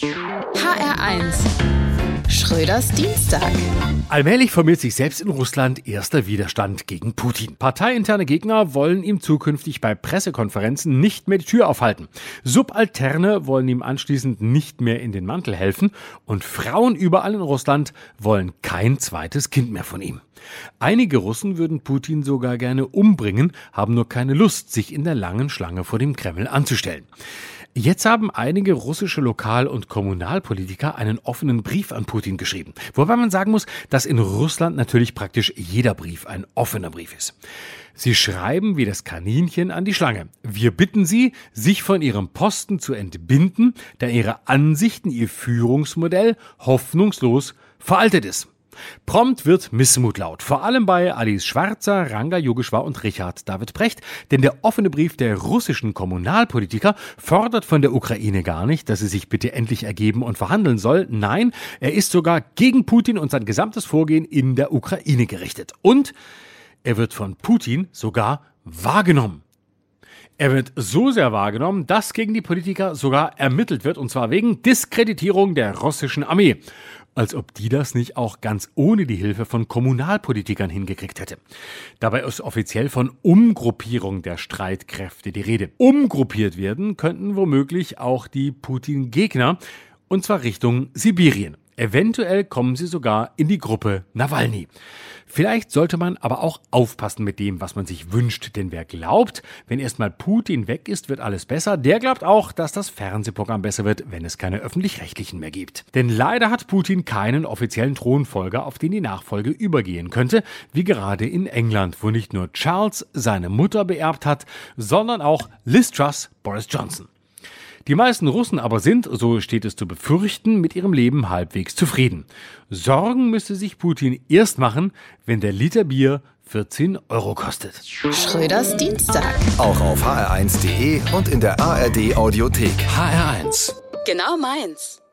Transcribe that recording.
HR1 Schröders Dienstag. Allmählich formiert sich selbst in Russland erster Widerstand gegen Putin. Parteiinterne Gegner wollen ihm zukünftig bei Pressekonferenzen nicht mehr die Tür aufhalten. Subalterne wollen ihm anschließend nicht mehr in den Mantel helfen und Frauen überall in Russland wollen kein zweites Kind mehr von ihm. Einige Russen würden Putin sogar gerne umbringen, haben nur keine Lust, sich in der langen Schlange vor dem Kreml anzustellen. Jetzt haben einige russische Lokal- und Kommunalpolitiker einen offenen Brief an Putin geschrieben. Wobei man sagen muss, dass in Russland natürlich praktisch jeder Brief ein offener Brief ist. Sie schreiben wie das Kaninchen an die Schlange. Wir bitten Sie, sich von Ihrem Posten zu entbinden, da Ihre Ansichten, Ihr Führungsmodell hoffnungslos veraltet ist. Prompt wird Missmut laut, vor allem bei Alice Schwarzer, Ranga Yogeshwar und Richard David Brecht, denn der offene Brief der russischen Kommunalpolitiker fordert von der Ukraine gar nicht, dass sie sich bitte endlich ergeben und verhandeln soll. Nein, er ist sogar gegen Putin und sein gesamtes Vorgehen in der Ukraine gerichtet. Und er wird von Putin sogar wahrgenommen. Er wird so sehr wahrgenommen, dass gegen die Politiker sogar ermittelt wird, und zwar wegen Diskreditierung der russischen Armee. Als ob die das nicht auch ganz ohne die Hilfe von Kommunalpolitikern hingekriegt hätte. Dabei ist offiziell von Umgruppierung der Streitkräfte die Rede. Umgruppiert werden könnten womöglich auch die Putin-Gegner, und zwar Richtung Sibirien. Eventuell kommen sie sogar in die Gruppe Nawalny. Vielleicht sollte man aber auch aufpassen mit dem, was man sich wünscht, denn wer glaubt, wenn erstmal Putin weg ist, wird alles besser, der glaubt auch, dass das Fernsehprogramm besser wird, wenn es keine öffentlich-rechtlichen mehr gibt. Denn leider hat Putin keinen offiziellen Thronfolger, auf den die Nachfolge übergehen könnte, wie gerade in England, wo nicht nur Charles seine Mutter beerbt hat, sondern auch Liz Truss Boris Johnson. Die meisten Russen aber sind, so steht es zu befürchten, mit ihrem Leben halbwegs zufrieden. Sorgen müsste sich Putin erst machen, wenn der Liter Bier 14 Euro kostet. Schröders Dienstag. Auch auf hr1.de und in der ARD Audiothek. HR1. Genau meins.